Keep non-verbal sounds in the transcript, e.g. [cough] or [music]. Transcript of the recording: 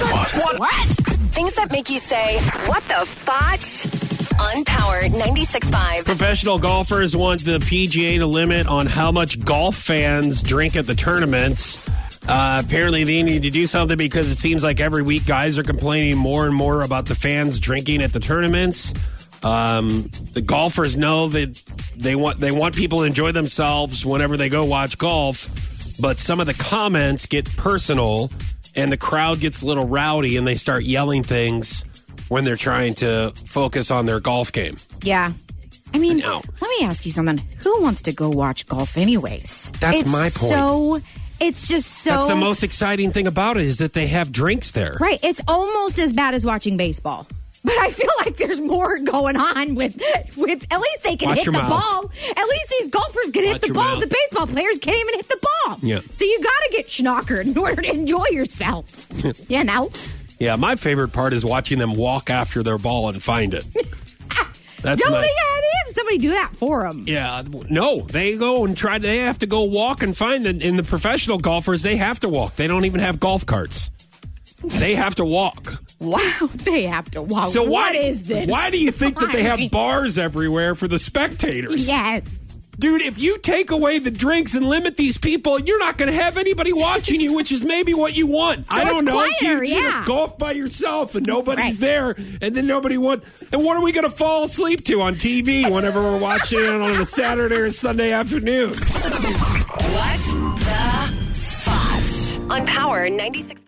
What? Things that make you say, what the fotch? On Power 96.5. Professional golfers want the PGA to limit on how much golf fans drink at the tournaments. Uh, apparently, they need to do something because it seems like every week guys are complaining more and more about the fans drinking at the tournaments. Um, the golfers know that they want they want people to enjoy themselves whenever they go watch golf, but some of the comments get personal, and the crowd gets a little rowdy, and they start yelling things when they're trying to focus on their golf game. Yeah. I mean, know. let me ask you something. Who wants to go watch golf anyways? That's It's my point. So it's just so That's the most exciting thing about it is that they have drinks there. right. It's almost as bad as watching baseball. But I feel like there's more [laughs] going on with with at least they can Watch hit the mouth. ball. At least golfers can Watch hit the ball. mouth. The baseball players can't even hit the ball. Yeah. So you got to get schnockered in order to enjoy yourself. [laughs] you know. Yeah, my favorite part is watching them walk after their ball and find it. [laughs] That's Don't my, uh, they have somebody do that for them? Yeah, no, they go and try. They have to go walk and find it. In the professional golfers, they have to walk. They don't even have golf carts. They have to walk. [laughs] Wow, they have to walk. So why what is this? Why do you think that they have bars everywhere for the spectators? Yes. Dude, if you take away the drinks and limit these people, you're not going to have anybody [laughs] watching you, which is maybe what you want. I don't know. So quieter, you, you yeah. just golf by yourself and nobody's Right. there, and then nobody want. And what are we going to fall asleep to on TV whenever we're watching it on a Saturday or Sunday afternoon? What the fotch? On Power 96.5.